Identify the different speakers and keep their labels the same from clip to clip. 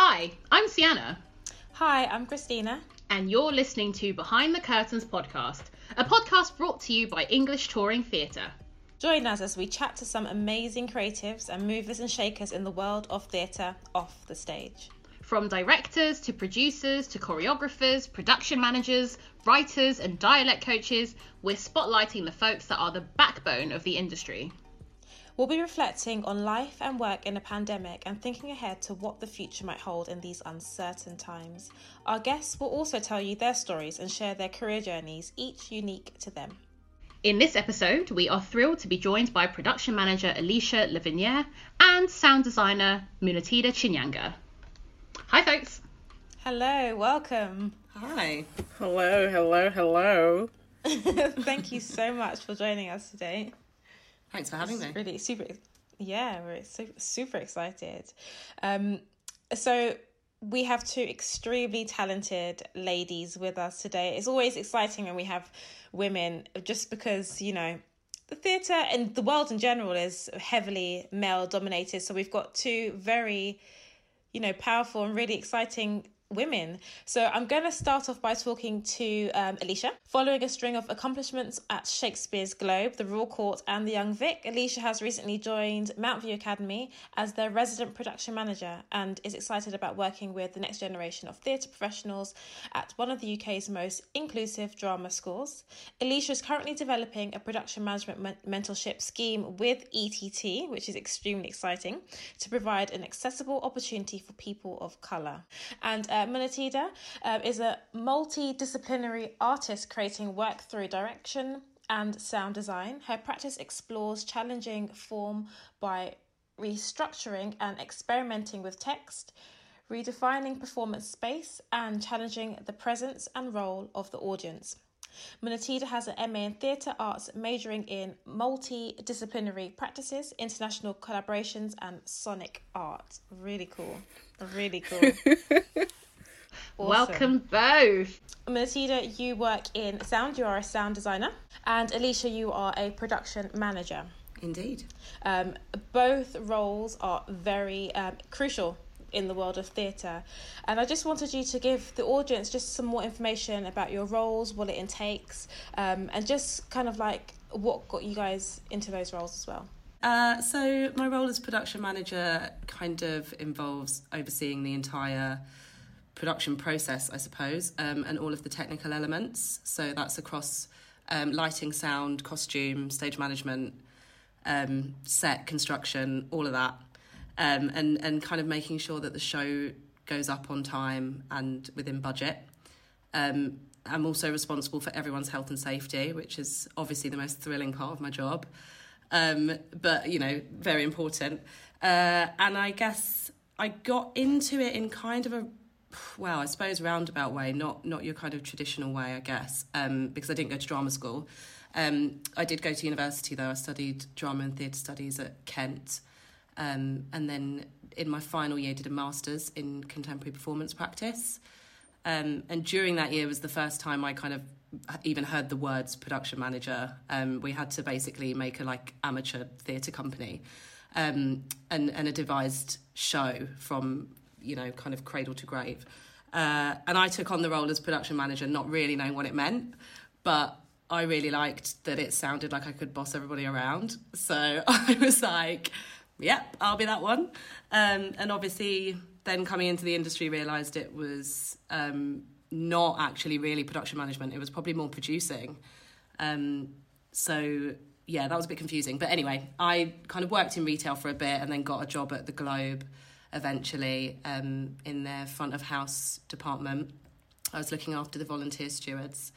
Speaker 1: Hi, I'm Sienna.
Speaker 2: Hi, I'm Christina.
Speaker 1: And you're listening to Behind the Curtains podcast, a podcast brought to you by English Touring Theatre.
Speaker 2: Join us as we chat to some amazing creatives and movers and shakers in the world of theatre off the stage.
Speaker 1: From directors to producers to choreographers, production managers, writers, and dialect coaches, we're spotlighting the folks that are the backbone of the industry.
Speaker 2: We'll be reflecting on life and work in a pandemic and thinking ahead to what the future might hold in these uncertain times. Our guests will also tell you their stories and share their career journeys, each unique to them.
Speaker 1: In this episode, we are thrilled to be joined by production manager Alicia Laviniere and sound designer Munotida Chinyanga. Hi, folks.
Speaker 2: Hello, welcome.
Speaker 3: Hi.
Speaker 4: Hello, hello, hello.
Speaker 2: Thank you so much for joining us today.
Speaker 3: Thanks for having me.
Speaker 2: Really super. Yeah, we're super, super excited. Um, so we have two extremely talented ladies with us today. It's always exciting when we have women, just because you know the theatre and the world in general is heavily male dominated. So we've got two very, you know, powerful and really exciting women. So I'm going to start off by talking to um, Alicia. Following a string of accomplishments at Shakespeare's Globe, the Royal Court, and the Young Vic, Alicia has recently joined Mountview Academy as their resident production manager and is excited about working with the next generation of theatre professionals at one of the UK's most inclusive drama schools. Alicia is currently developing a production management men- mentorship scheme with ETT, which is extremely exciting, to provide an accessible opportunity for people of colour. And Munotida uh, is a multidisciplinary artist creating work through direction and sound design. Her practice explores challenging form by restructuring and experimenting with text, redefining performance space, and challenging the presence and role of the audience. Munotida has an MA in Theatre Arts, majoring in multidisciplinary practices, international collaborations, and sonic art. Really cool. Really cool. Awesome.
Speaker 1: Welcome both.
Speaker 2: Munotida, you work in sound. You are a sound designer, and Alicia, you are a production manager.
Speaker 3: Indeed.
Speaker 2: Um, both roles are very um, crucial in the world of theatre, and I just wanted you to give the audience just some more information about your roles, what it entails, um, and just kind of like what got you guys into those roles as well.
Speaker 3: Uh, so my role as production manager kind of involves overseeing the entire production process, I suppose, um, and all of the technical elements. So that's across um, lighting, sound, costume, stage management, um, set construction, all of that, um, and and kind of making sure that the show goes up on time and within budget. Um, I'm also responsible for everyone's health and safety, which is obviously the most thrilling part of my job, um, but you know, very important. Uh, and I guess I got into it in kind of a well, I suppose roundabout way, not not your kind of traditional way, I guess, um, because I didn't go to drama school. Um, I did go to university though. I studied drama and theatre studies at Kent, um, and then in my final year did a masters in contemporary performance practice. Um, and during that year was the first time I kind of even heard the words production manager. Um, we had to basically make a like amateur theatre company, um, and and a devised show from you know kind of cradle to grave. Uh, and I took on the role as production manager, not really knowing what it meant, but I really liked that it sounded like I could boss everybody around. So I was like, yep, I'll be that one. Um, and obviously, then coming into the industry, realised it was um, not actually really production management, it was probably more producing. Um, so yeah, that was a bit confusing. But anyway, I kind of worked in retail for a bit and then got a job at the Globe eventually um, in their front of house department. I was looking after the volunteer stewards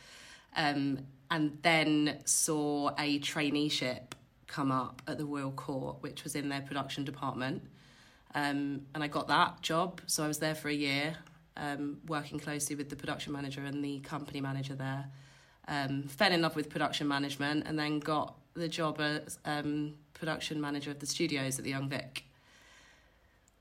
Speaker 3: um, and then saw a traineeship come up at the Royal Court, which was in their production department. Um, and I got that job. So I was there for a year, um, working closely with the production manager and the company manager there. Um, fell in love with production management and then got the job as um, production manager of the studios at the Young Vic.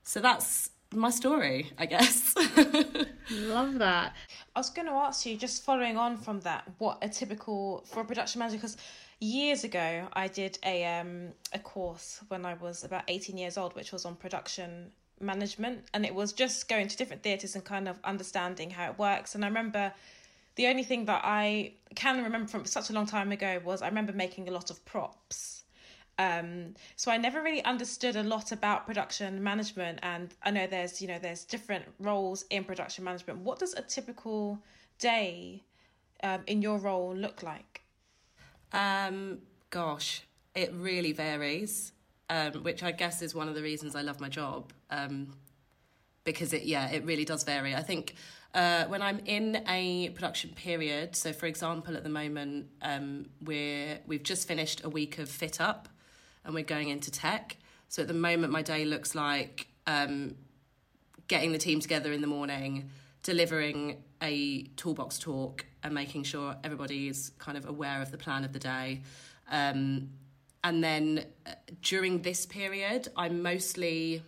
Speaker 3: So that's my story, I guess.
Speaker 1: Love that.
Speaker 2: I was going to ask you, just following on from that, what a typical for a production manager? Because years ago, I did a um a course when I was about eighteen years old, which was on production management, and it was just going to different theatres and kind of understanding how it works. And I remember the only thing that I can remember from such a long time ago was I remember making a lot of props. Um, so I never really understood a lot about production management, and I know there's you know there's different roles in production management. What does a typical day um, in your role look like?
Speaker 3: Um, gosh, it really varies, um, which I guess is one of the reasons I love my job. Um, because it, yeah, it really does vary. I think uh, when I'm in a production period, so for example, at the moment, um, we're we've just finished a week of fit up, and we're going into tech. So at the moment, my day looks like um, getting the team together in the morning, delivering a toolbox talk, and making sure everybody is kind of aware of the plan of the day. Um, and then uh, during this period, I mostly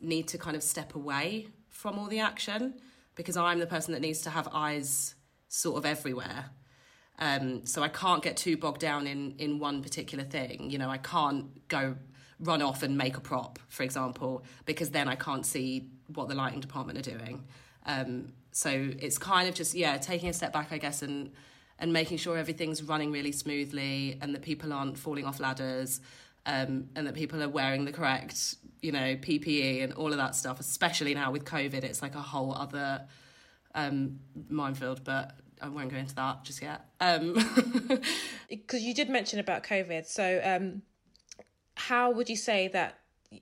Speaker 3: need to kind of step away from all the action because I'm the person that needs to have eyes sort of everywhere. Um, so I can't get too bogged down in in one particular thing. You know, I can't go run off and make a prop, for example, because then I can't see what the lighting department are doing. Um, so it's kind of just yeah, taking a step back, I guess, and and making sure everything's running really smoothly and that people aren't falling off ladders. Um, and that people are wearing the correct, you know, PPE and all of that stuff. Especially now with COVID, it's like a whole other um, minefield. But I won't go into that just yet. Because um,
Speaker 2: you did mention about COVID, so um, how would you say that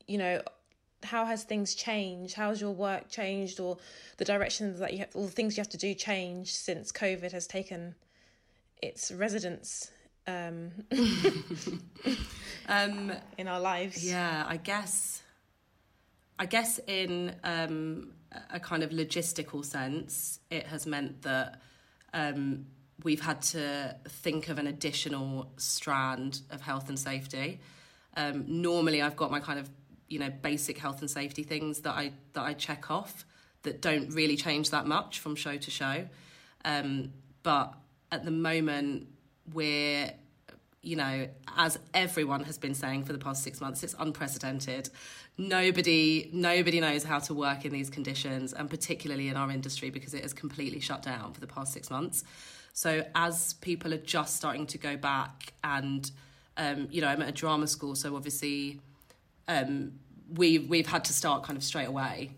Speaker 2: you know how has things changed? How's your work changed, or the directions that you have, all the things you have to do change since COVID has taken its residence um, um, in our lives?
Speaker 3: Yeah, I guess. I guess in um, a kind of logistical sense, it has meant that um, we've had to think of an additional strand of health and safety. Um, normally, I've got my kind of you know basic health and safety things that I that I check off that don't really change that much from show to show. Um, but at the moment, we're you know, as everyone has been saying for the past six months, it's unprecedented. Nobody, nobody knows how to work in these conditions, and particularly in our industry because it has completely shut down for the past six months. So as people are just starting to go back, and um, you know, I'm at a drama school, so obviously, um, we we've had to start kind of straight away,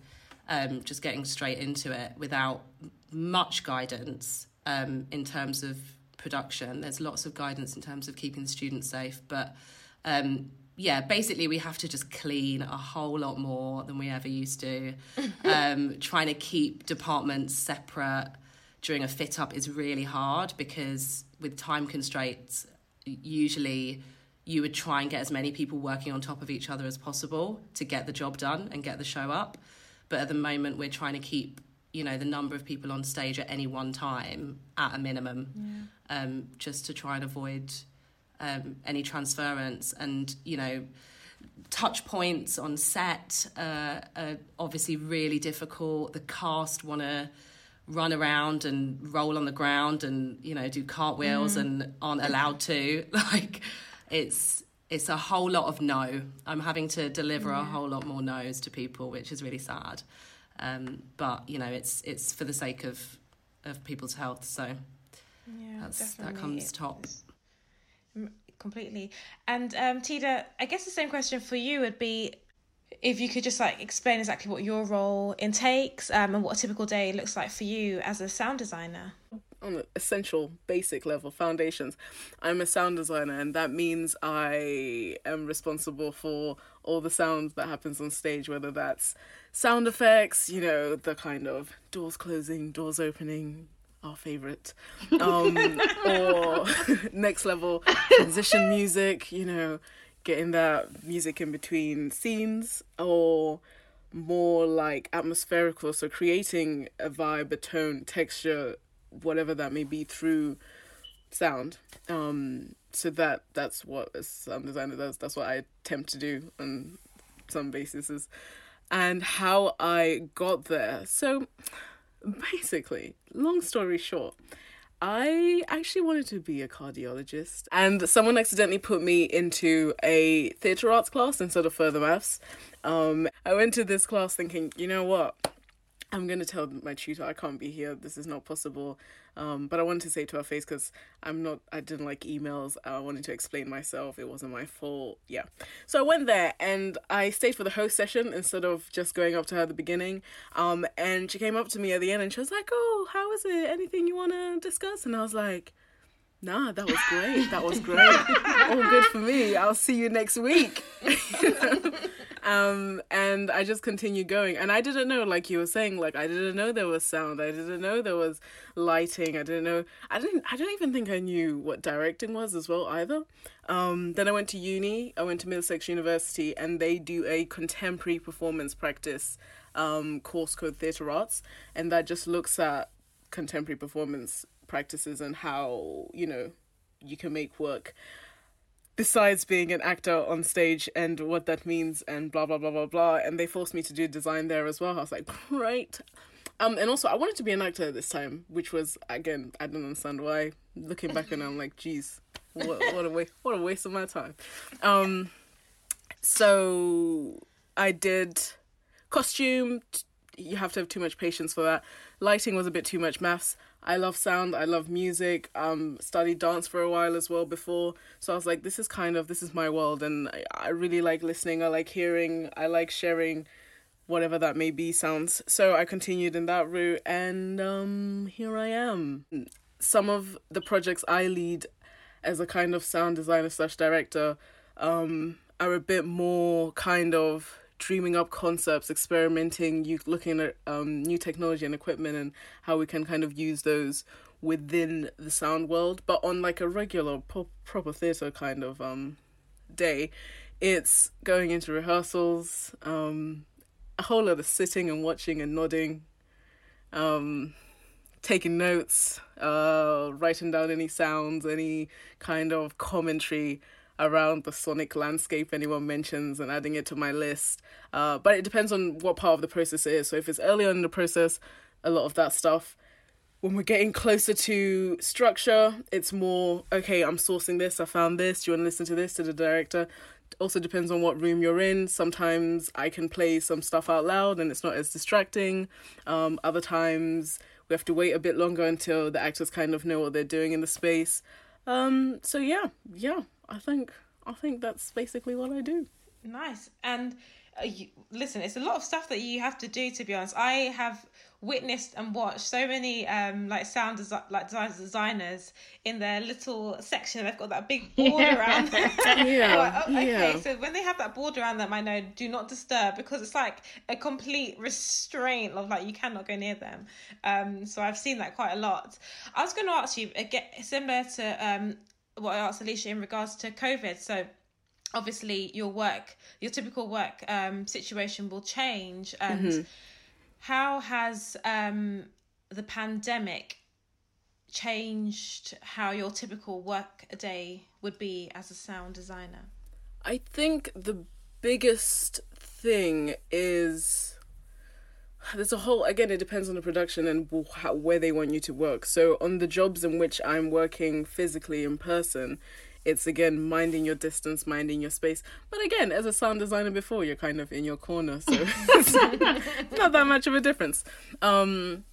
Speaker 3: um, just getting straight into it without much guidance um, in terms of production. There's lots of guidance in terms of keeping the students safe, but um, yeah, basically we have to just clean a whole lot more than we ever used to. um, trying to keep departments separate during a fit up is really hard because with time constraints, usually you would try and get as many people working on top of each other as possible to get the job done and get the show up. But at the moment, we're trying to keep you know the number of people on stage at any one time at a minimum yeah. um, just to try and avoid um, any transference and you know touch points on set uh, are obviously really difficult the cast want to run around and roll on the ground and you know do cartwheels mm. and aren't allowed to like it's it's a whole lot of no i'm having to deliver yeah. a whole lot more no's to people which is really sad um, but you know, it's it's for the sake of of people's health. So yeah, that's that comes top.
Speaker 2: Completely. And um, Tida, I guess the same question for you would be if you could just like explain exactly what your role intakes um, and what a typical day looks like for you as a sound designer
Speaker 4: on the essential basic level foundations. I'm a sound designer and that means i am responsible for all the sounds that happens on stage whether that's sound effects you know the kind of doors closing doors opening our favorite um, or next level transition music you know getting that music in between scenes or more like atmospherical so creating a vibe a tone texture whatever that may be through sound. Um, so that that's what a sound designer does. That's what I attempt to do on some basis. And how I got there. So basically, long story short, I actually wanted to be a cardiologist, and someone accidentally put me into a theatre arts class instead of further maths. Um, I went to this class thinking, you know what? I'm gonna tell my tutor I can't be here. This is not possible. Um, but I wanted to say to her face because I'm not. I didn't like emails. I wanted to explain myself. It wasn't my fault. Yeah. So I went there and I stayed for the host session instead of just going up to her at the beginning. Um, and she came up to me at the end and she was like, "Oh, how is it? Anything you wanna discuss?" And I was like. Nah, that was great. That was great. All good for me. I'll see you next week. um, and I just continued going. And I didn't know, like you were saying, like I didn't know there was sound. I didn't know there was lighting. I didn't know. I didn't. I don't even think I knew what directing was as well either. Um, then I went to uni. I went to Middlesex University, and they do a contemporary performance practice um, course called Theatre Arts, and that just looks at contemporary performance practices and how you know you can make work besides being an actor on stage and what that means and blah blah blah blah blah and they forced me to do design there as well. I was like great. Um and also i wanted to be an actor this time which was again i don't understand why. Looking back and i'm like geez what, what a waste what a waste of my time. Um so i did costume. You have to have too much patience for that. Lighting was a bit too much. Maths I love sound, I love music. Um, studied dance for a while as well before, so I was like, this is kind of this is my world, and I, I really like listening. I like hearing. I like sharing, whatever that may be sounds. So I continued in that route, and um, here I am. Some of the projects I lead as a kind of sound designer slash director um, are a bit more kind of dreaming up concepts, experimenting, you looking at um, new technology and equipment and how we can kind of use those within the sound world. But on like a regular po- proper theatre kind of um, day, it's going into rehearsals, um, a whole lot of sitting and watching and nodding, um, taking notes, uh, writing down any sounds, any kind of commentary around the sonic landscape anyone mentions and adding it to my list. Uh, but it depends on what part of the process it is. So if it's earlier in the process, a lot of that stuff. When we're getting closer to structure, it's more okay. I'm sourcing this. I found this. Do you want to listen to this to the director? Also depends on what room you're in. Sometimes I can play some stuff out loud and it's not as distracting. Um, other times we have to wait a bit longer until the actors kind of know what they're doing in the space. Um, so yeah, yeah, I think I think that's basically what I do.
Speaker 2: Nice. And uh, you, listen, it's a lot of stuff that you have to do. To be honest, I have witnessed and watched so many um like sound desi- like design- designers in their little section. They've got that big board
Speaker 4: Yeah.
Speaker 2: around. them.
Speaker 4: Yeah,
Speaker 2: Like, oh, okay,
Speaker 4: yeah.
Speaker 2: so when they have that board around them, I know do not disturb because it's like a complete restraint of like you cannot go near them. Um, so I've seen that quite a lot. I was going to ask you again, similar to um what I asked Alicia in regards to COVID. So obviously your work your typical work um situation will change and
Speaker 4: Mm-hmm.
Speaker 2: how has um the pandemic changed how your typical work a day would be as a sound designer
Speaker 4: I think the biggest thing is there's a whole again it depends on the production and how, where they want you to work. So on the jobs in which i'm working physically in person it's again minding your distance minding your space. But again as a sound designer before you're kind of in your corner so not that much of a difference. Um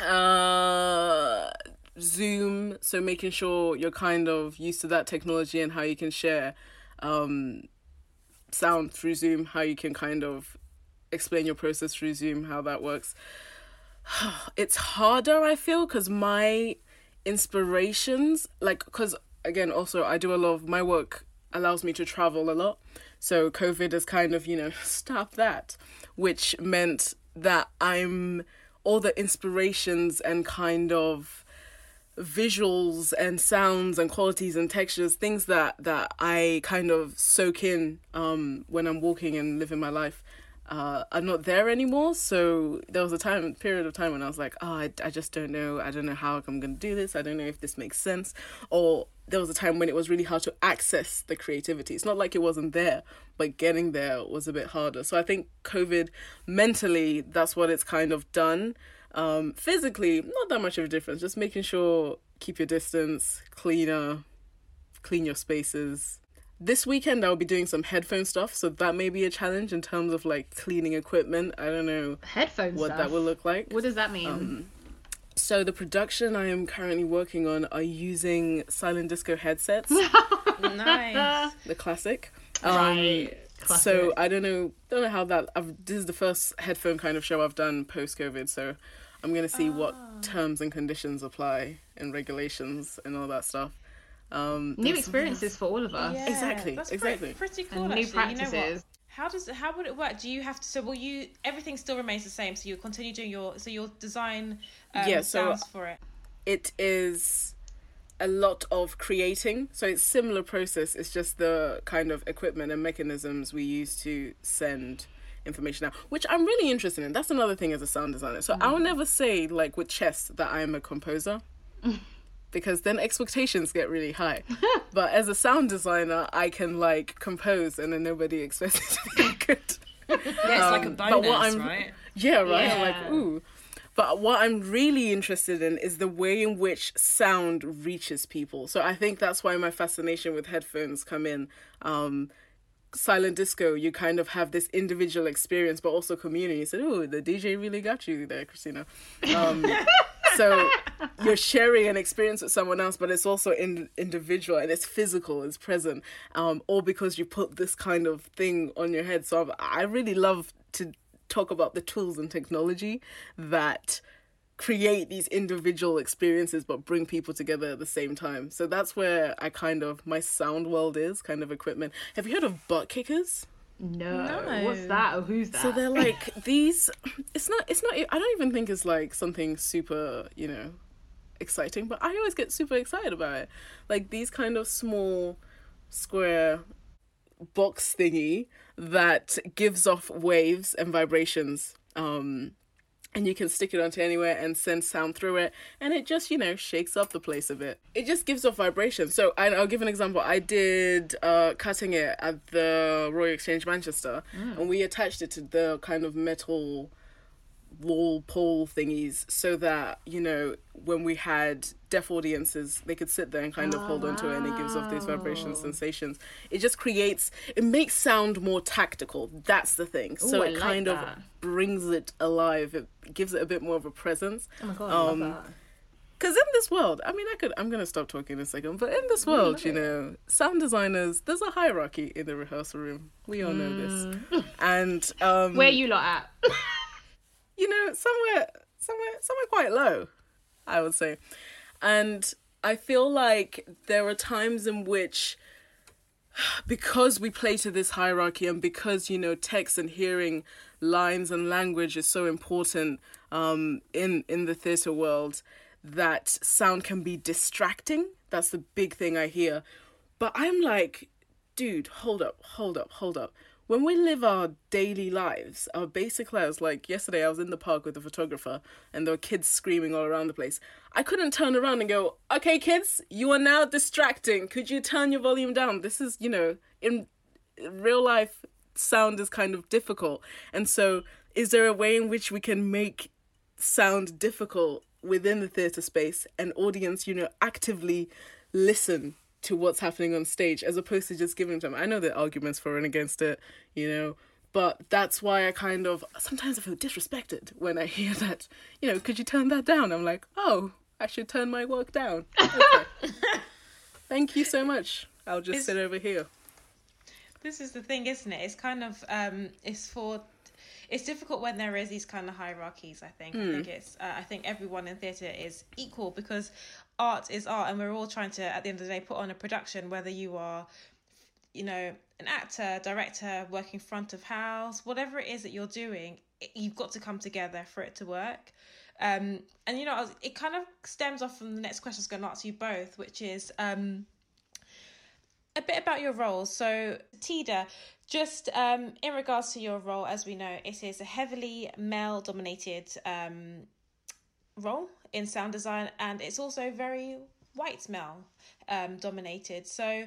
Speaker 4: uh zoom so making sure you're kind of used to that technology and how you can share um sound through zoom how you can kind of explain your process through zoom how that works. It's harder i feel because my inspirations like because again also i do a lot of my work allows me to travel a lot. So covid has kind of you know stopped that which meant that i'm all the inspirations and kind of visuals and sounds and qualities and textures things that that i kind of soak in um when i'm walking and living my life uh are not there anymore. So there was a time period of time when i was like oh i, I just don't know. I don't know how i'm gonna do this. I don't know if this makes sense. Or there was a time when it was really hard to access the creativity. It's not like it wasn't there but getting there was a bit harder. So i think covid mentally that's what it's kind of done. Um physically not that much of a difference. Just making sure keep your distance, cleaner, clean your spaces. This weekend I'll be doing some headphone stuff, so that may be a challenge in terms of like cleaning equipment. I don't know
Speaker 1: Headphones.
Speaker 4: what that will look like.
Speaker 1: What does that mean?
Speaker 4: Um, So the production I am currently working on are using silent disco headsets,
Speaker 2: nice.
Speaker 4: the classic. Um,
Speaker 1: right.
Speaker 4: So I don't know, don't know how that. I've, this is the first headphone kind of show I've done post COVID, so I'm gonna see what terms and conditions apply and regulations and all that stuff. Um,
Speaker 1: New experiences for all of us.
Speaker 2: Yeah,
Speaker 4: Exactly,
Speaker 2: That's
Speaker 4: exactly.
Speaker 2: Pretty, pretty cool.
Speaker 1: And new
Speaker 2: actually. You know what? How does how would it work? Do you have to? So will you? Everything still remains the same. So you continue doing your. So your design. Um,
Speaker 4: Yeah, so-
Speaker 2: sounds for it.
Speaker 4: it is a lot of creating. So it's similar process. It's just the kind of equipment and mechanisms we use to send information out, which I'm really interested in. That's another thing as a sound designer. So I'll never say like with chess that I'm a composer. Because then expectations get really high. but as a sound designer, I can like compose and then nobody expects it to be good.
Speaker 3: Yeah, it's like a
Speaker 4: Um, but
Speaker 3: bonus,
Speaker 4: what I'm-
Speaker 3: right?
Speaker 4: Yeah, right. I'm like, ooh. But what I'm really interested in is the way in which sound reaches people. So I think that's why my fascination with headphones come in. Um, silent disco, you kind of have this individual experience, but also community. You said, "Oh, the DJ really got you there, Christina." Um, so you're sharing an experience with someone else, but it's also in, individual and it's physical, it's present, um, all because you put this kind of thing on your head. So I I really love to talk about the tools and technology that create these individual experiences but bring people together at the same time. So that's where I kind of my sound world is kind of equipment. Have you heard of butt kickers?
Speaker 1: No.
Speaker 2: No.
Speaker 1: What's that? Or who's that?
Speaker 4: So they're like these it's not it's not I don't even think it's like something super, you know, exciting, but I always get super excited about it. Like these kind of small square box thingy that gives off waves and vibrations. Um and you can stick it onto anywhere and send sound through it and it just you know shakes up the place a bit. It just gives off vibration. So I, i'll give an example. I did uh, cutting it at the royal exchange manchester and we attached it to the kind of metal wall pole thingies so that you know when we had deaf audiences they could sit there and kind of hold onto it and it gives off these vibration sensations it just creates it makes sound more tactical that's the thing so
Speaker 1: Ooh,
Speaker 4: it
Speaker 1: like
Speaker 4: kind of brings it alive it gives it a bit more of a presence
Speaker 1: oh my god, I
Speaker 4: um,
Speaker 1: love that.
Speaker 4: because in this world, I mean, I could, I'm going to stop talking in a second, but in this world, you know, sound designers, there's a hierarchy in the rehearsal room. We all know this. And, um,
Speaker 1: Where you lot at?
Speaker 4: you know, somewhere, somewhere, somewhere quite low, I would say. And I feel like there are times in which, because we play to this hierarchy and because, you know, text and hearing lines and language is so important um, in, in the theatre world, that sound can be distracting. That's the big thing I hear. But I'm like, dude, hold up, hold up, hold up. When we live our daily lives, our basic lives, like yesterday I was in the park with a photographer and there were kids screaming all around the place. I couldn't turn around and go, okay, kids, you are now distracting. Could you turn your volume down? This is, you know, in real life, sound is kind of difficult. And so, is there a way in which we can make sound difficult within the theatre space and audience, you know, actively listen to what's happening on stage as opposed to just giving them. I know the arguments for and against it, you know, but that's why I kind of sometimes I feel disrespected when I hear that, you know, could you turn that down? I'm like, oh, I should turn my work down. Okay. Thank you so much. I'll just
Speaker 2: Is-
Speaker 4: sit over here.
Speaker 2: This is the thing, isn't it? It's kind of um, it's for it's difficult when there is these kind of hierarchies. I think. I think it's. Uh, I think everyone in theatre is equal because art is art, and we're all trying to, at the end of the day, put on a production. Whether you are, you know, an actor, director, working front of house, whatever it is that you're doing, it, you've got to come together for it to work. Um, and you know, it kind of stems off from the next question I was going to ask you both, which is. Um, a bit about your role. So, Tida, just um, in regards to your role, as we know, it is a heavily male dominated um, role in sound design, and it's also very white male um, dominated. So,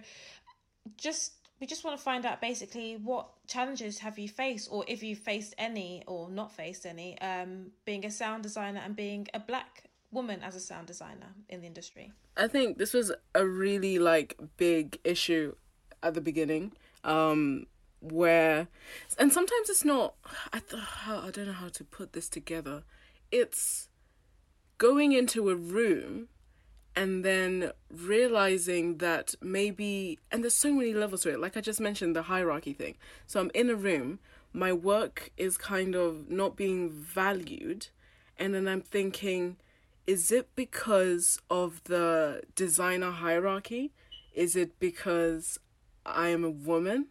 Speaker 2: just we just want to find out basically what challenges have you faced, or if you've faced any or not faced any, um, being a sound designer and being a black woman as a sound designer in the industry?
Speaker 4: I think this was a really like big issue at the beginning. Um where and sometimes it's not I th- I don't know how to put this together. It's going into a room and then realizing that maybe and there's so many levels to it. Like i just mentioned the hierarchy thing. So i'm in a room my work is kind of not being valued and then i'm thinking is it because of the designer hierarchy? Is it because i am a woman?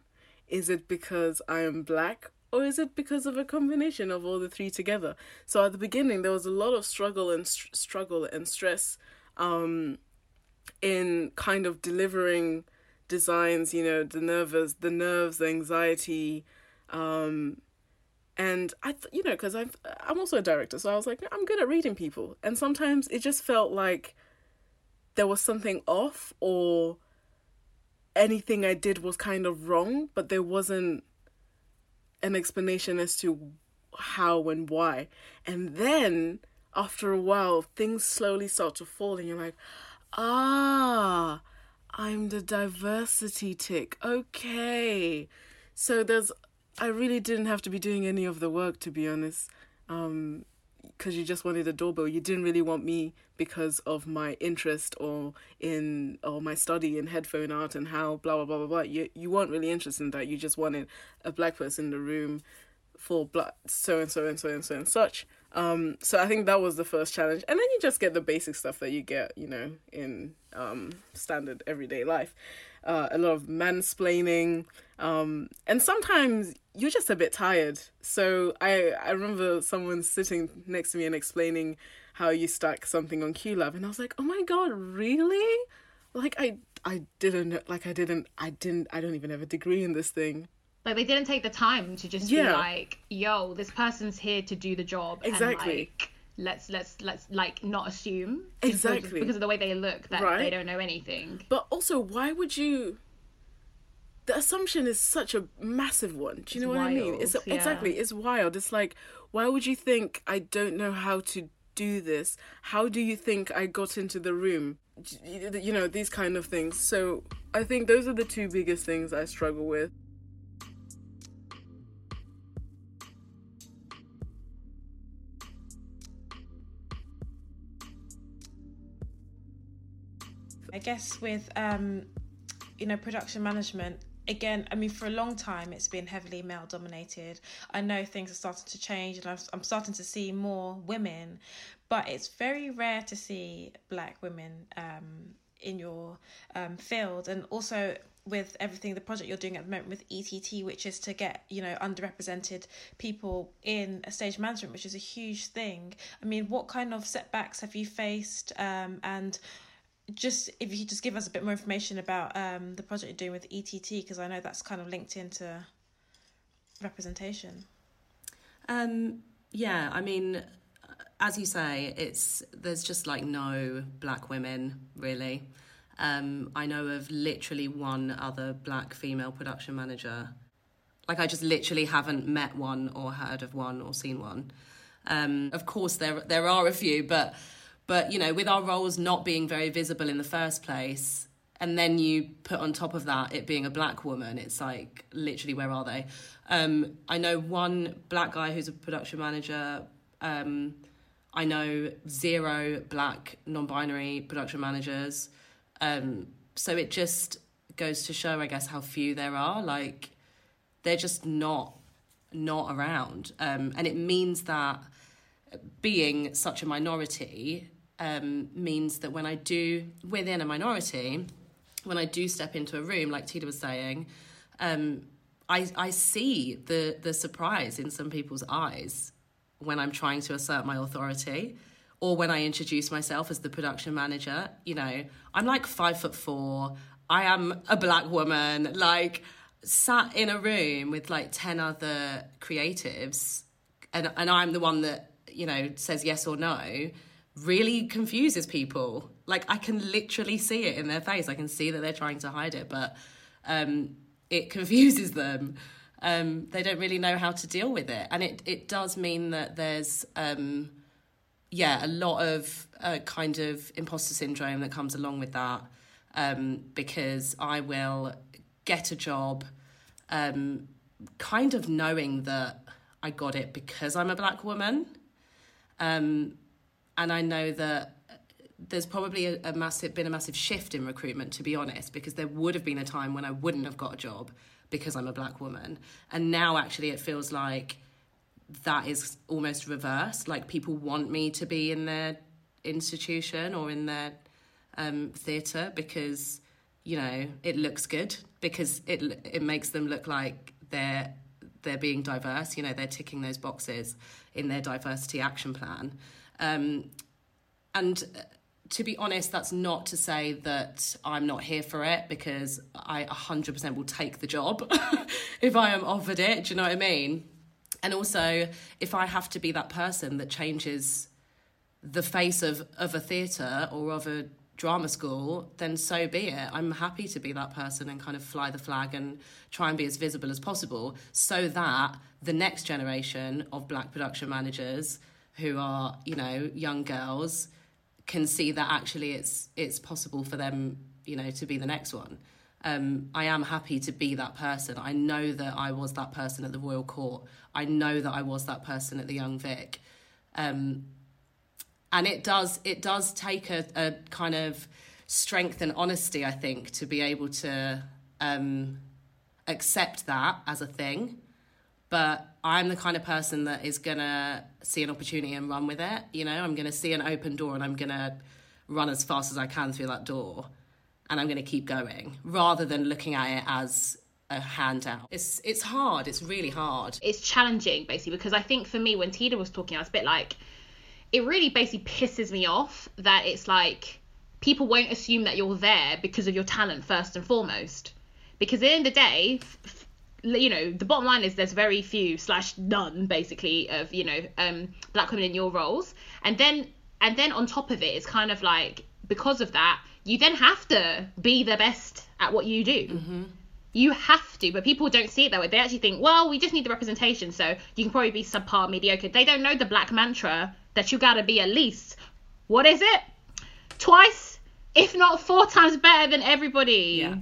Speaker 4: Is it because i am black or is it because of a combination of all the three together? So at the beginning there was a lot of struggle and st- struggle and stress um, in kind of delivering designs, you know, the nervous, the nerves, the anxiety, um, and I, th- you know, because I'm I'm also a director, so I was like, I'm good at reading people, and sometimes it just felt like there was something off or anything I did was kind of wrong, but there wasn't an explanation as to how and why, and then after a while, things slowly start to fall, and you're like, ah, I'm the diversity tick. Okay. So there's, I really didn't have to be doing any of the work, to be honest. Um, because you just wanted a doorbell. You didn't really want me because of my interest or in or my study in headphone art and how blah blah blah blah blah. You you weren't really interested in that. You just wanted a black person in the room for black so and so and so and so and such. Um, so I think that was the first challenge, and then you just get the basic stuff that you get, you know, in um, standard everyday life. Uh, a lot of mansplaining, um, and sometimes you're just a bit tired. So I I remember someone sitting next to me and explaining how you stack something on QLab, and I was like, oh my god, really? Like I I didn't like I didn't I didn't I don't even have a degree in this thing.
Speaker 1: Like they didn't take the time to just
Speaker 4: Yeah.
Speaker 1: be like, "Yo, this person's here to do the job."
Speaker 4: Exactly.
Speaker 1: And, like, let's let's let's like not assume
Speaker 4: Exactly.
Speaker 1: because of the way they look that they don't know anything.
Speaker 4: But also, why would you? The assumption is such a massive one. Do you know what I mean? It's
Speaker 1: yeah.
Speaker 4: exactly. It's wild. It's like, why would you think I don't know how to do this? How do you think I got into the room? You you know these kind of things. So I think those are the two biggest things I struggle with.
Speaker 2: I guess with um, you know production management again I mean for a long time it's been heavily male dominated. I know things are starting to change and I'm, starting to see more women but it's very rare to see black women um, in your um, field. And also with everything the project you're doing at the moment with ETT which is to get you know underrepresented people in a stage management which is a huge thing. I mean what kind of setbacks have you faced um, and just if you just give us a bit more information about um, the project you're doing with ETT because I know that's kind of linked into representation.
Speaker 3: Um, yeah, I mean, as you say, it's there's just like no black women really. Um, I know of literally one other black female production manager. Like I just literally haven't met one or heard of one or seen one. Um, of course, there there are a few, but but you know, with our roles not being very visible in the first place, and then you put on top of that it being a black woman, it's like literally where are they? Um, I know one black guy who's a production manager. Um, I know zero black non-binary production managers. Um, so it just goes to show, I guess, how few there are. Like they're just not not around, um, and it means that being such a minority um, means that when I do within a minority, when I do step into a room, like Tida was saying, um, I I see the the surprise in some people's eyes when I'm trying to assert my authority, or when I introduce myself as the production manager. You know, I'm like five foot four. I am a black woman. Like sat in a room with like ten other creatives, and and I'm the one that you know says yes or no really confuses people. Like I can literally see it in their face. I can see that they're trying to hide it, but um, it confuses them. Um, they don't really know how to deal with it, and it it does mean that there's um, yeah, a lot of uh, kind of imposter syndrome that comes along with that um, because I will get a job um, kind of knowing that I got it because I'm a black woman. Um, and I know that there's probably a, a massive been a massive shift in recruitment to be honest because there would have been a time when I wouldn't have got a job because I'm a black woman. And now actually it feels like that is almost reversed. Like people want me to be in their institution or in their um, theatre because you know it looks good because it it makes them look like they're they're being diverse. You know they're ticking those boxes in their diversity action plan um, and uh, to be honest, that's not to say that I'm not here for it because I 100% will take the job if I am offered it. Do you know what I mean? And also, if I have to be that person that changes the face of, of a theatre or of a drama school, then so be it. I'm happy to be that person and kind of fly the flag and try and be as visible as possible so that the next generation of black production managers who are, you know, young girls can see that actually it's it's possible for them, you know, to be the next one. Um, I am happy to be that person. I know that I was that person at the Royal Court. I know that I was that person at the Young Vic. Um, and it does it does take a, a kind of strength and honesty, I think, to be able to um, accept that as a thing but I'm the kind of person that is gonna see an opportunity and run with it. You know, I'm gonna see an open door and I'm gonna run as fast as I can through that door, and I'm gonna keep going rather than looking at it as a handout. It's it's hard. It's really hard.
Speaker 1: It's challenging basically because I think for me when Tida was talking, I was a bit like, it really basically pisses me off that it's like people won't assume that you're there because of your talent first and foremost. Because at the the day, you know the bottom line is there's very few slash none basically of you know um black women in your roles. And then and then on top of it it's kind of like because of that you then have to be the best at what you do.
Speaker 3: Mm-hmm.
Speaker 1: you have to but people don't see it that way. They actually think well we just need the representation so you can probably be subpar mediocre. They don't know the black mantra that you gotta be at least what is it? Twice if not four times better than everybody.
Speaker 3: Yeah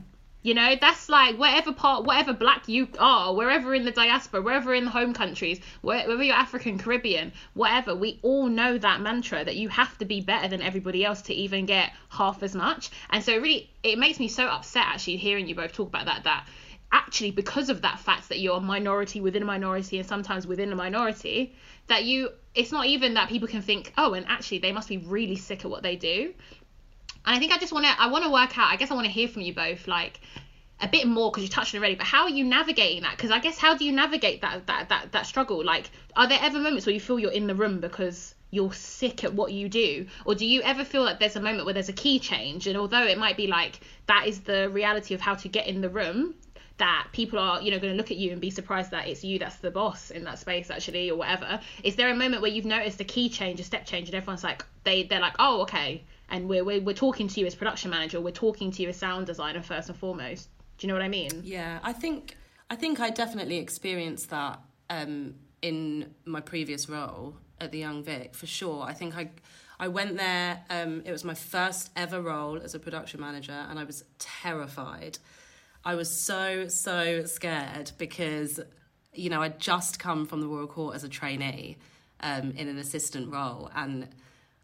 Speaker 1: you know, that's like whatever part, whatever black you are, wherever in the diaspora, wherever in the home countries, wherever you're African, Caribbean, whatever, we all know that mantra that you have to be better than everybody else to even get half as much. And so, really, it makes me so upset actually hearing you both talk about that. That actually, because of that fact that you're a minority within a minority and sometimes within a minority, that you, it's not even that people can think, oh, and actually, they must be really sick at what they do and I think I just want to I want to work out. I guess I want to hear from you both, like a bit more because you touched on it already. But how are you navigating that? Because I guess how do you navigate that that that that struggle? Like, are there ever moments where you feel you're in the room because you're sick at what you do or do you ever feel like there's a moment where there's a key change and although it might be like that is the reality of how to get in the room that people are you know going to look at you and be surprised that it's you that's the boss in that space actually or whatever is there a moment where you've noticed a key change a step change and everyone's like they they're like oh okay and we're, we're, we're talking to you as production manager we're talking to you as sound designer first and foremost. Do you know what i mean?
Speaker 3: Yeah i think i think i definitely experienced that um, in my previous role at the young vic for sure. I think i i went there um, it was my first ever role as a production manager and i was terrified. I was so so scared because you know i'd just come from the royal court as a trainee um, in an assistant role and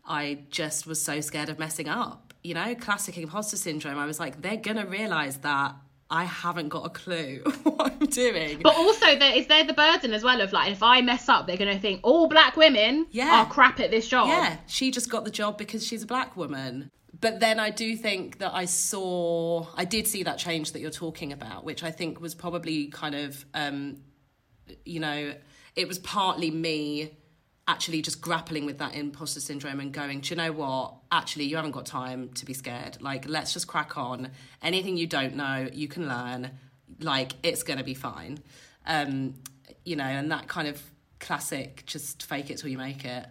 Speaker 3: I just was so scared of messing up. You know, classic imposter syndrome. I was like, they're gonna realize that I haven't got a clue what I'm doing.
Speaker 1: But also, there is there the burden as well of like, if I mess up, they're gonna think all black women
Speaker 3: yeah.
Speaker 1: are crap at this job.
Speaker 3: Yeah, she just got the job because she's a black woman. But then I do think that I saw, I did see that change that you're talking about, which I think was probably kind of, um, you know, it was partly me actually just grappling with that imposter syndrome and going, do you know what? Actually, you haven't got time to be scared. Like, let's just crack on. Anything you don't know, you can learn. Like, it's going to be fine. Um, you know, and that kind of classic, just fake it till you make it.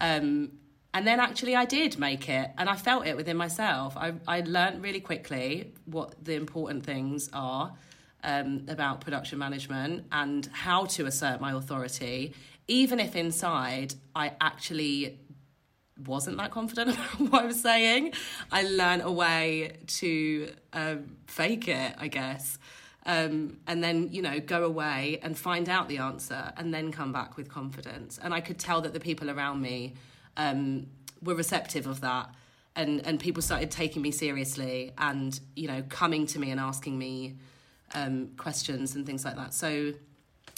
Speaker 3: Um, and then actually, I did make it, and I felt it within myself. I, I learned really quickly what the important things are um, about production management and how to assert my authority even if inside I actually wasn't that confident about what I was saying. I learned a way to um, fake it, I guess. Um, and then, you know, go away and find out the answer and then come back with confidence. And I could tell that the people around me um, were receptive of that. And, and people started taking me seriously and, you know, coming to me and asking me um, questions and things like that. So,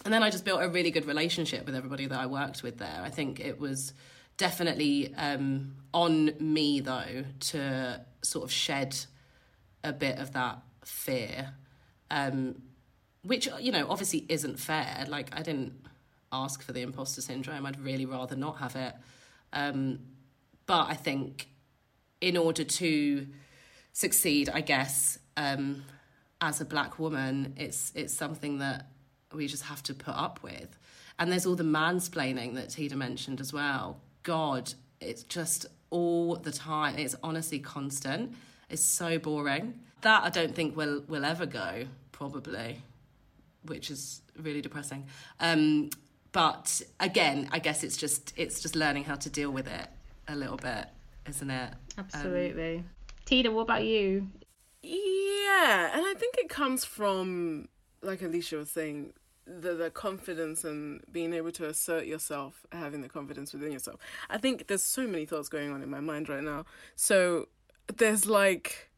Speaker 3: and then I just built a really good relationship with everybody that I worked with there. I think it was definitely um, on me though to sort of shed a bit of that fear, um, which you know obviously isn't fair. Like I didn't ask for the imposter syndrome. I'd really rather not have it. Um, but I think in order to succeed, I guess um, as a black woman, it's it's something that we just have to put up with. And there's all the mansplaining that Tida mentioned as well. God, it's just all the time. It's honestly constant. It's so boring. That I don't think will will ever go, probably, which is really depressing. Um, but again, I guess it's just it's just learning how to deal with it a little bit, isn't it?
Speaker 1: Absolutely. Um, Tida, what about you?
Speaker 4: Yeah, and I think it comes from like Alicia was saying, the the confidence and being able to assert yourself, having the confidence within yourself. I think there's so many thoughts going on in my mind right now. So there's like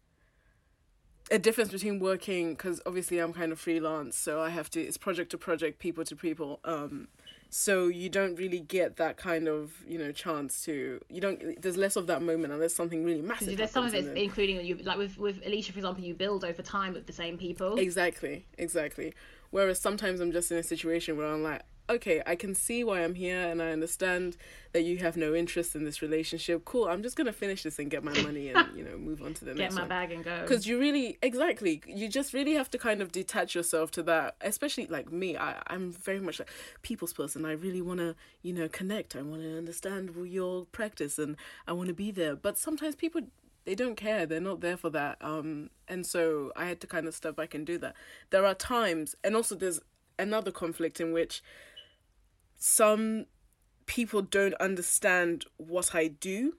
Speaker 4: a difference between working because obviously I'm kind of freelance, so I have to it's project to project, people to people. Um, so you don't really get that kind of you know chance to you don't there's less of that moment unless something really massive
Speaker 1: there's some of it including you like with with alicia for example you build over time with the same people.
Speaker 4: Exactly exactly. Whereas sometimes I'm just in a situation where I'm like, okay, I can see why I'm here and I understand that you have no interest in this relationship. Cool, I'm just gonna finish this and get my money and you know move on to the
Speaker 1: get
Speaker 4: next Get
Speaker 1: my
Speaker 4: one.
Speaker 1: bag and go.
Speaker 4: Because you really exactly, you just really have to kind of detach yourself to that. Especially like me, I I'm very much like people's person. I really want to you know connect. I want to understand your practice and I want to be there. But sometimes people they don't care they're not there for that um and so i had to kind of step back and do that there are times and also there's another conflict in which some people don't understand what i do.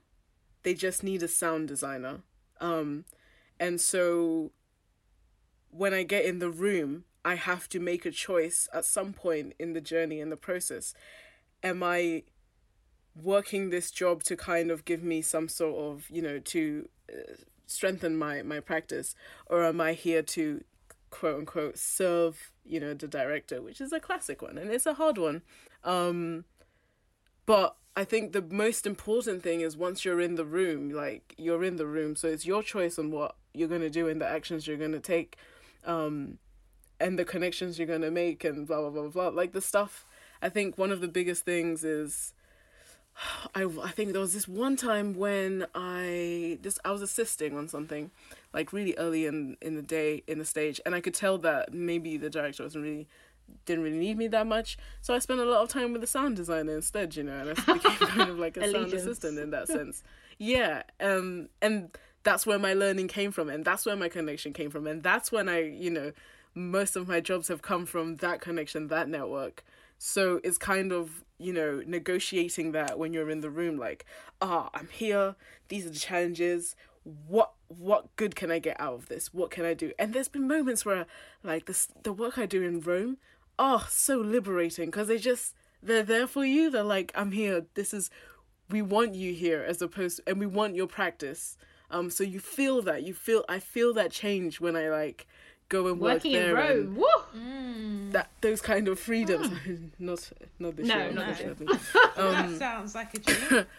Speaker 4: They just need a sound designer. Um and so when i get in the room i have to make a choice at some point in the journey in the process. Am i working this job to kind of give me some sort of you know to uh, strengthen my my practice or am i here to quote unquote serve you know the director which is a classic one and it's a hard one. Um but i think the most important thing is once you're in the room like you're in the room so it's your choice on what you're going to do and the actions you're going to take um and the connections you're going to make and blah blah blah blah. Like the stuff i think one of the biggest things is I, I think there was this one time when I this I was assisting on something like really early in in the day in the stage. And I could tell that maybe the director wasn't really didn't really need me that much. So I spent a lot of time with the sound designer instead you know and I became kind of like a sound assistant in that sense. Yeah um and that's where my learning came from and that's where my connection came from and that's when I you know most of my jobs have come from that connection that network. So it's kind of you know, negotiating that when you're in the room, like, ah, I'm here, these are the challenges. What what good can I get out of this? What can I do? And there's been moments where like this the work I do in Rome, oh, so liberating because they just they're there for you. They're like, I'm here. This is we want you here as opposed to, and we want your practice. Um so you feel that. You feel I feel that change when I like go and work
Speaker 1: Working
Speaker 4: there.
Speaker 1: in Rome. Woo!
Speaker 2: Mm.
Speaker 4: That those kind of freedoms. not not this
Speaker 1: No,
Speaker 4: year.
Speaker 1: not
Speaker 4: unfortunately.
Speaker 2: that
Speaker 4: Um,
Speaker 2: sounds like a dream.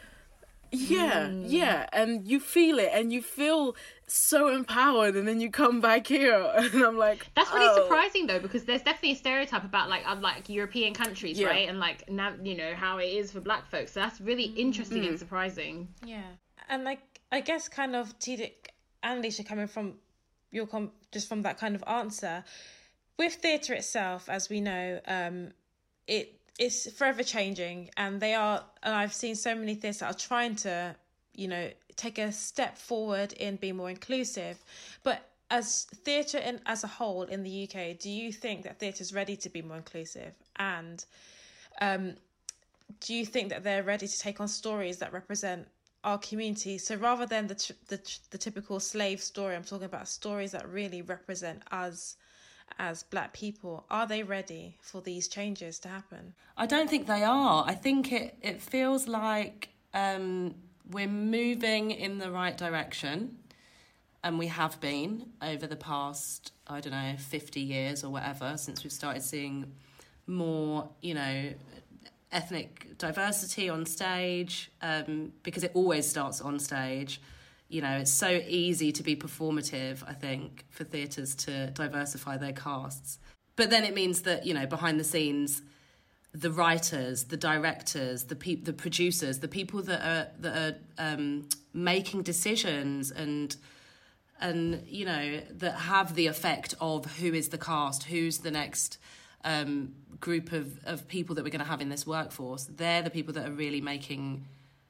Speaker 4: yeah,
Speaker 1: Mm.
Speaker 4: yeah, and you feel it, and you feel so empowered, and then you come back here, and I'm like,
Speaker 1: That's really
Speaker 4: oh.
Speaker 1: surprising though, because there's definitely a stereotype about like of like European countries,
Speaker 4: Yeah.
Speaker 1: right? And like now you know how it is for Black folks. So that's really interesting
Speaker 4: Mm.
Speaker 1: and surprising.
Speaker 2: Yeah, and like I guess kind of Tidik and Alicia coming from your com- just from that kind of answer with theatre itself, as we know, um, it is forever changing, and they are. And I've seen so many theatres that are trying to, you know, take a step forward in being more inclusive, but. As theatre in, as a whole in the UK, do you think that theatre is ready to be more inclusive? And um, do you think that they're ready to take on stories that represent our community. So rather than the the the typical slave story, I'm talking about stories that really represent us as black people. Are they ready for these changes to happen?
Speaker 3: I don't think they are. I think it it feels like um, we're moving in the right direction, and we have been over the past I don't know fifty years or whatever since we've started seeing more, you know, ethnic diversity on stage um, because it always starts on stage. You know, it's so easy to be performative, I think, for theatres to diversify their casts. But then it means that, you know, behind the scenes, the writers, the directors, the pe- the producers, the people that are that are um, making decisions and and you know that have the effect of who is the cast, who's the next um, group of, of people that we're going to have in this workforce, they're the people that are really making,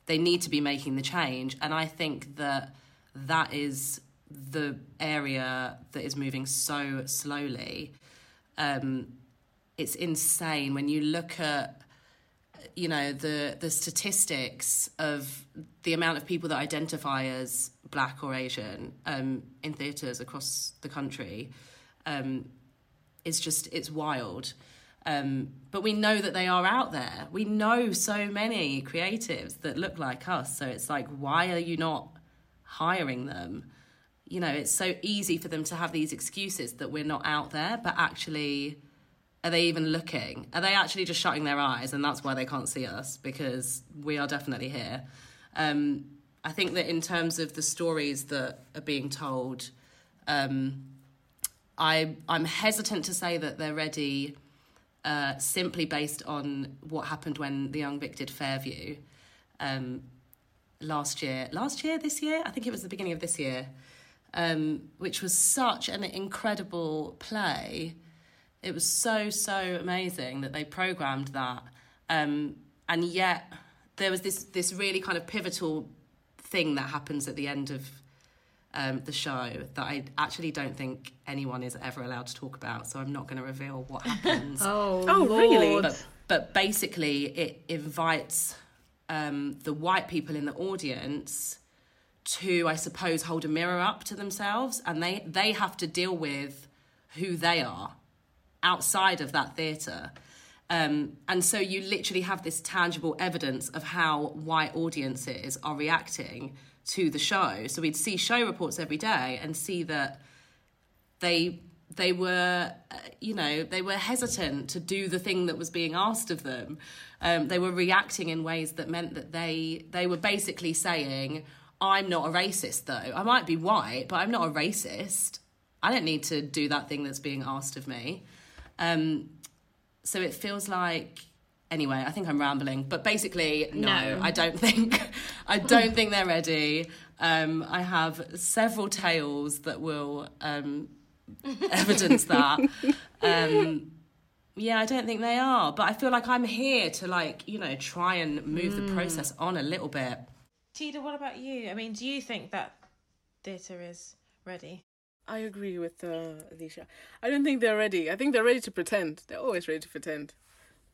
Speaker 3: they need to be making the change. And I think that that is the area that is moving so slowly. Um, it's insane when you look at you know the the statistics of the amount of people that identify as black or asian um, in theatres across the country um, it's just it's wild. Um, but we know that they are out there. We know so many creatives that look like us. So it's like, why are you not hiring them? You know, it's so easy for them to have these excuses that we're not out there, but actually, are they even looking? Are they actually just shutting their eyes and that's why they can't see us? Because we are definitely here. Um, I think that in terms of the stories that are being told, um, I, I'm hesitant to say that they're ready uh, simply based on what happened when the Young Vic did Fairview um, last year. Last year, this year? I think it was the beginning of this year, um, which was such an incredible play. It was so, so amazing that they programmed that. Um, and yet, there was this, this really kind of pivotal thing that happens at the end of um, the show that I actually don't think anyone is ever allowed to talk about. So I'm not going to reveal what happens.
Speaker 1: oh,
Speaker 4: oh, really?
Speaker 3: But, but basically, it invites um, the white people in the audience to, I suppose, hold a mirror up to themselves, and they they have to deal with who they are outside of that theatre. Um, and so you literally have this tangible evidence of how white audiences are reacting to the show. So we'd see show reports every day and see that they they were uh, you know they were hesitant to do the thing that was being asked of them. Um, they were reacting in ways that meant that they they were basically saying i'm not a racist though. I might be white but i'm not a racist. I don't need to do that thing that's being asked of me. Um, so it feels like anyway, I think I'm rambling, but basically, no, no. I don't think I don't think they're ready. Um, I have several tales that will um, evidence that. Um, yeah, I don't think they are, but I feel like I'm here to like you know try and move mm. the process on a little bit.
Speaker 2: Tida, what about you? I mean, do you think that theatre is ready?
Speaker 4: I agree with uh, Alicia. I don't think they're ready. I think they're ready to pretend. They're always ready to pretend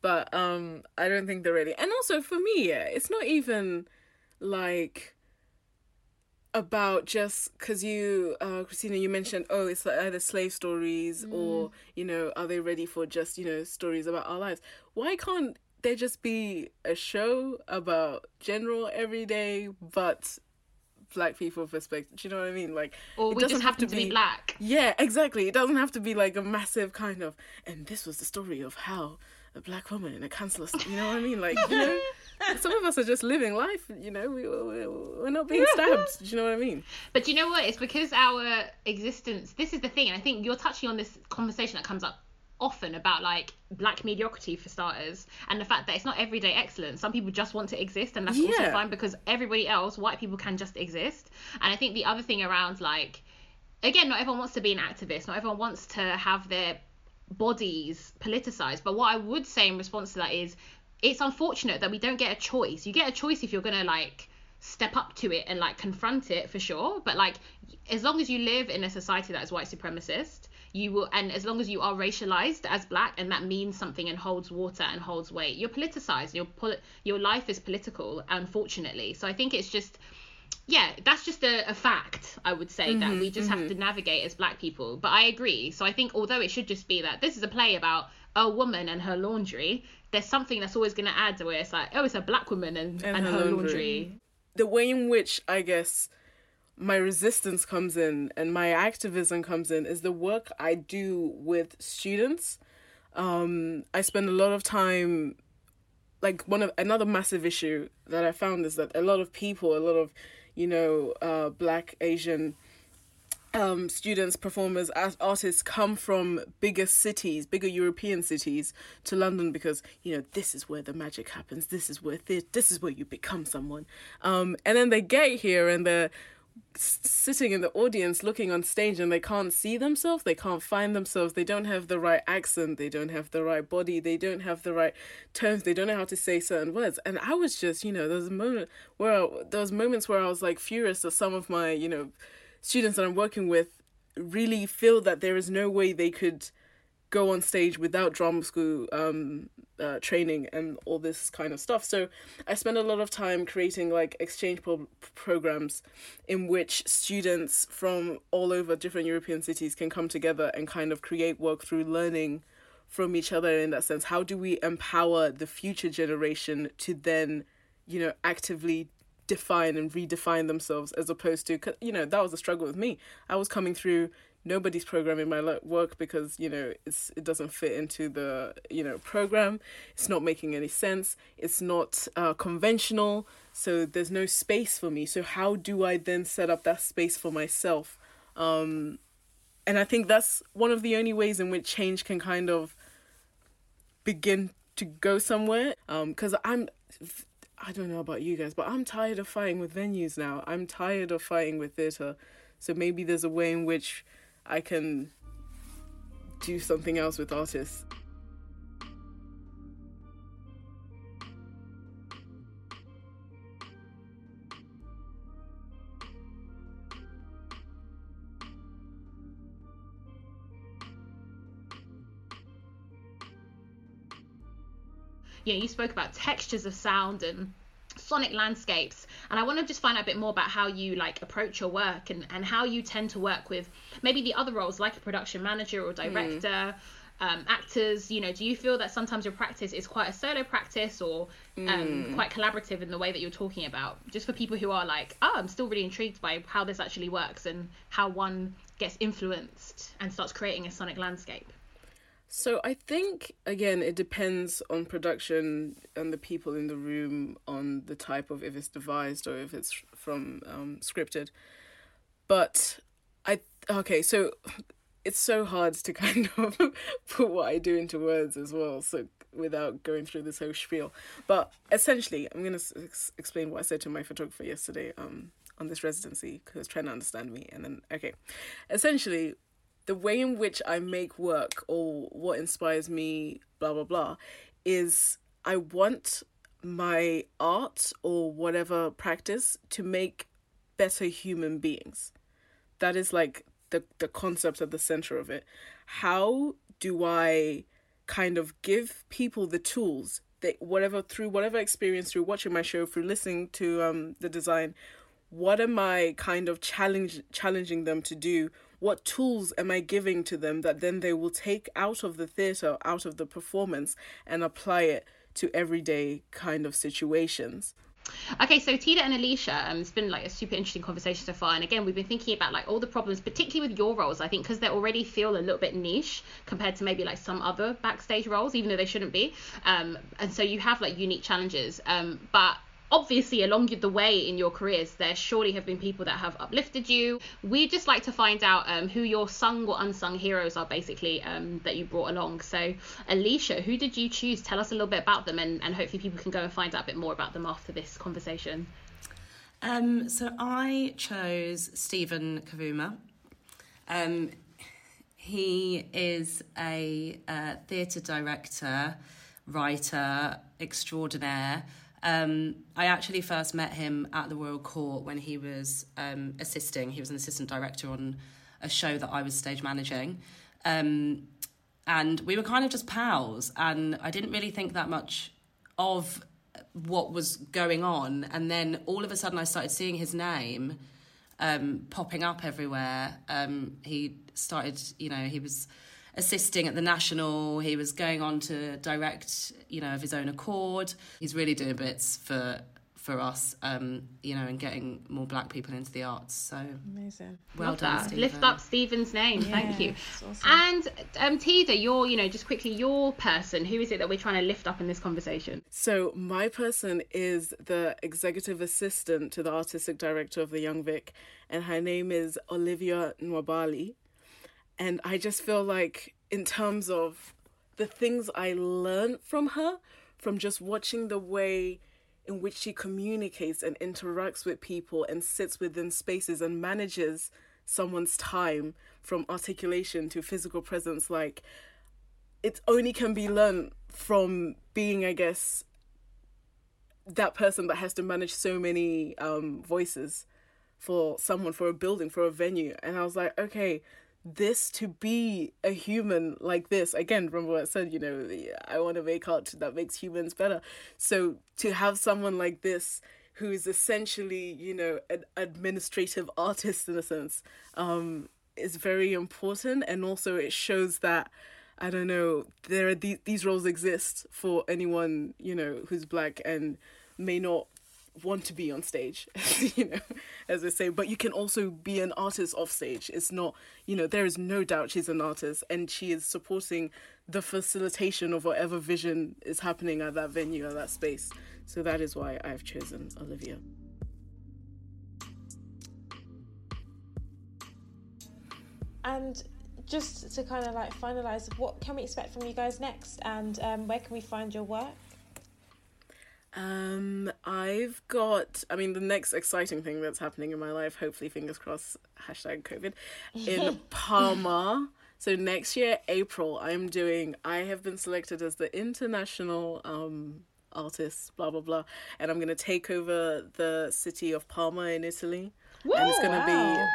Speaker 4: but um I don't think they're ready. And also for me, yeah, it's not even like about just because you uh christina you mentioned oh it's like either slave stories mm. or you know are they ready for just you know stories about our lives why can't there just be a show about general everyday but black people perspective do you know what i mean like
Speaker 1: or it doesn't have to, to be, be black
Speaker 4: yeah exactly it doesn't have to be like a massive kind of and this was the story of how a black woman in a council. You know what I mean? Like, you know, some of us are just living life. You know, we, we we're not being stabbed. Do you know what I mean?
Speaker 1: But you know what? It's because our existence. This is the thing, and I think you're touching on this conversation that comes up often about like black mediocrity for starters and the fact that it's not everyday excellence some people just want to exist and that's yeah. also fine because everybody else white people can just exist and i think the other thing around like again not everyone wants to be an activist not everyone wants to have their bodies politicized. But what I would say in response to that is it's unfortunate that we don't get a choice. You get a choice if you're gonna like step up to it and like confront it for sure. But like as long as you live in a society that is white supremacist, you will and as long as you are racialized as black and that means something and holds water and holds weight you're politicized your your life is political unfortunately so i think it's just yeah that's just a, a fact i would say that we just have to navigate as black people but i agree so i think although it should just be that this is a play about a woman and her laundry there's something that's always going to add to where it's like oh it's a black woman and, and, her, laundry.
Speaker 4: the way in which I guess my resistance comes in and my activism comes in is the work I do with students. Um, I spend a lot of time like one of another massive issue that I found is that a lot of people, a lot of you know, uh, black Asian um, students, performers, as artists come from bigger cities, bigger European cities to London because you know this is where the magic happens. This is where this, this is where you become someone. Um, and then they get here and they're sitting in the audience, looking on stage, and they can't see themselves. They can't find themselves. They don't have the right accent. They don't have the right body. They don't have the right tones, They don't know how to say certain words. And I was just, you know, there was a moment where I, there was moments where I was like furious that some of my, you know students that I'm working with really feel that there is no way they could go on stage without drama school um, uh, training and all this kind of stuff. So I spend a lot of time creating like exchange pro- programs in which students from all over different European cities can come together and kind of create work through learning from each other in that sense. How do we empower the future generation to then, you know, actively define and redefine themselves as opposed to you know that was a struggle with me i was coming through nobody's programming my work because you know it's it doesn't fit into the you know program. It's not making any sense. It's not uh, conventional. So there's no space for me. So how do i then set up that space for myself? Um and i think that's one of the only ways in which change can kind of begin to go somewhere. Um because i'm I don't know about you guys, but I'm tired of fighting with venues now. I'm tired of fighting with theatre. So maybe there's a way in which I can do something else with artists.
Speaker 1: know, you spoke about textures of sound and sonic landscapes and i want to just find out a bit more about how you like approach your work and, and how you tend to work with maybe the other roles like a production manager or director um, actors. You know do you feel that sometimes your practice is quite a solo practice or um, quite collaborative in the way that you're talking about? Just for people who are like oh i'm still really intrigued by how this actually works and how one gets influenced and starts creating a sonic landscape
Speaker 4: So I think again it depends on production and the people in the room on the type of if it's devised or if it's from um, scripted. But I okay, so it's so hard to kind of put what I do into words as well. So without going through this whole spiel, but essentially, I'm gonna s- explain what I said to my photographer yesterday um, on this residency because trying to understand me. And then okay, essentially, the way in which I make work or what inspires me, blah, blah, blah, is I want my art or whatever practice to make better human beings. That is like the, the concept at the center of it. How do I kind of give people the tools that whatever through whatever experience through watching my show through listening to um the design what am i kind of challenge challenging them to do what tools am i giving to them that then they will take out of the theater out of the performance and apply it to everyday kind of situations
Speaker 1: Okay, so Tida and Alicia, um, it's been like a super interesting conversation so far. And again, we've been thinking about like all the problems, particularly with your roles. I think because they already feel a little bit niche compared to maybe like some other backstage roles, even though they shouldn't be. Um, and so you have like unique challenges. Um, but obviously along the way in your careers there surely have been people that have uplifted you we just like to find out um, who your sung or unsung heroes are basically um, that you brought along so alicia who did you choose tell us a little bit about them and, and hopefully people can go and find out a bit more about them after this conversation
Speaker 3: Um, so I chose Stephen Kavuma. Um, he is a uh, theatre director, writer extraordinaire. Um, I actually first met him at the Royal Court when he was um, assisting. He was an assistant director on a show that I was stage managing. Um, and we were kind of just pals, and I didn't really think that much of what was going on. And then all of a sudden, I started seeing his name um, popping up everywhere. Um, he started, you know, he was assisting at the national. He was going on to direct, you know, of his own accord. He's really doing bits for for us, um, you know, and getting more black people into the arts. So
Speaker 2: Amazing.
Speaker 3: well
Speaker 1: Love
Speaker 3: done. Stephen.
Speaker 1: Lift up Stephen's name. Thank you.
Speaker 2: awesome.
Speaker 1: And um, Tida, you're, you know, just quickly, your person. Who is it that we're trying to lift up in this conversation?
Speaker 4: So my person is the executive assistant to the artistic director of the Young Vic, and her name is Olivia Nwabali. And I just feel like, in terms of the things I learned from her, from just watching the way in which she communicates and interacts with people and sits within spaces and manages someone's time from articulation to physical presence, like it only can be learned from being, I guess, that person that has to manage so many um, voices for someone, for a building, for a venue. And I was like, okay, this to be a human like this, again, remember what I said, you know, I want to make art that makes humans better. So to have someone like this who is essentially, you know, an administrative artist in a sense, um, is very important. And also it shows that I don't know, there are these these roles exist for anyone, you know, who's black and may not want to be on stage, you know, as I say, but you can also be an artist off stage. It's not, you know, there is no doubt she's an artist and she is supporting the facilitation of whatever vision is happening at that venue, at that space. So that is why I've chosen Olivia.
Speaker 2: And just to kind of like finalize, what can we expect from you guys next, and um, where can we find your work?
Speaker 4: Um, I've got, I mean, the next exciting thing that's happening in my life, hopefully, fingers crossed, hashtag COVID, in Parma. So next year, April, I'm doing, I have been selected as the international um, artist, blah, blah, blah. And I'm going to take over the city of Parma in Italy. and it's going to
Speaker 2: wow.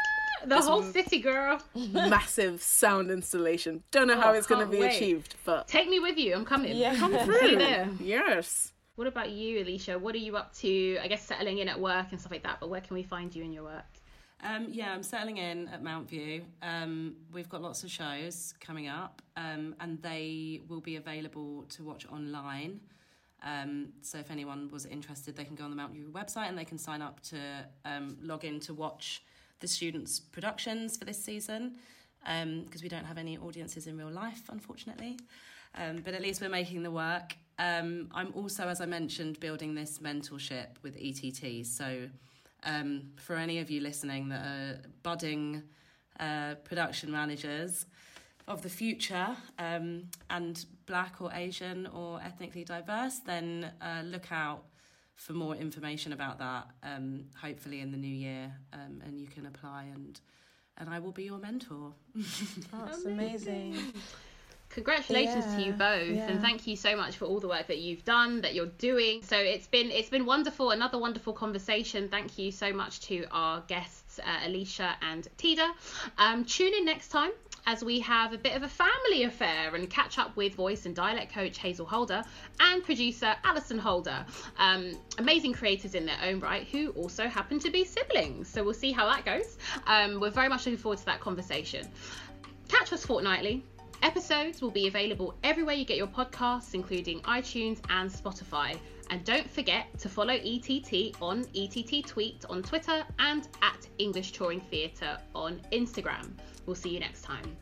Speaker 1: The whole city, girl.
Speaker 4: massive sound installation. Don't know how
Speaker 1: Oh,
Speaker 4: it's going to be
Speaker 1: wait.
Speaker 4: achieved, but
Speaker 1: Take me with you. I'm coming.
Speaker 2: Yeah.
Speaker 1: Come through.
Speaker 4: through.
Speaker 1: there.
Speaker 4: yes.
Speaker 1: What about you, Alicia? What are you up to? I guess settling in at work and stuff like that. But where can we find you in your work?
Speaker 3: Um, yeah, I'm settling in at Mountview. Um, we've got lots of shows coming up, um, and they will be available to watch online. Um, so if anyone was interested, they can go on the Mountview website and they can sign up to um, log in to watch the students' productions for this season. Because we don't have any audiences in real life, unfortunately. Um, but at least we're making the work. Um, I'm also, as I mentioned, building this mentorship with ETT. So um, for any of you listening that are budding uh, production managers of the future um, and black or Asian or ethnically diverse, then uh, look out for more information about that, um, hopefully in the new year, um, and you can apply and and I will be your mentor.
Speaker 2: That's amazing.
Speaker 1: Congratulations to you both,
Speaker 2: yeah.
Speaker 1: and thank you so much for all the work that you've done, that you're doing. So it's been it's been wonderful, another wonderful conversation. Thank you so much to our guests, uh, Alicia and Tida. Um, tune in next time as we have a bit of a family affair and catch up with voice and dialect coach Hazel Holder and producer Alison Holder. Um, amazing creators in their own right who also happen to be siblings. So we'll see how that goes. Um, we're very much looking forward to that conversation. Catch us fortnightly. Episodes will be available everywhere you get your podcasts, including iTunes and Spotify. And don't forget to follow ETT on ETT Tweet on Twitter and at English Touring Theatre on Instagram. We'll see you next time.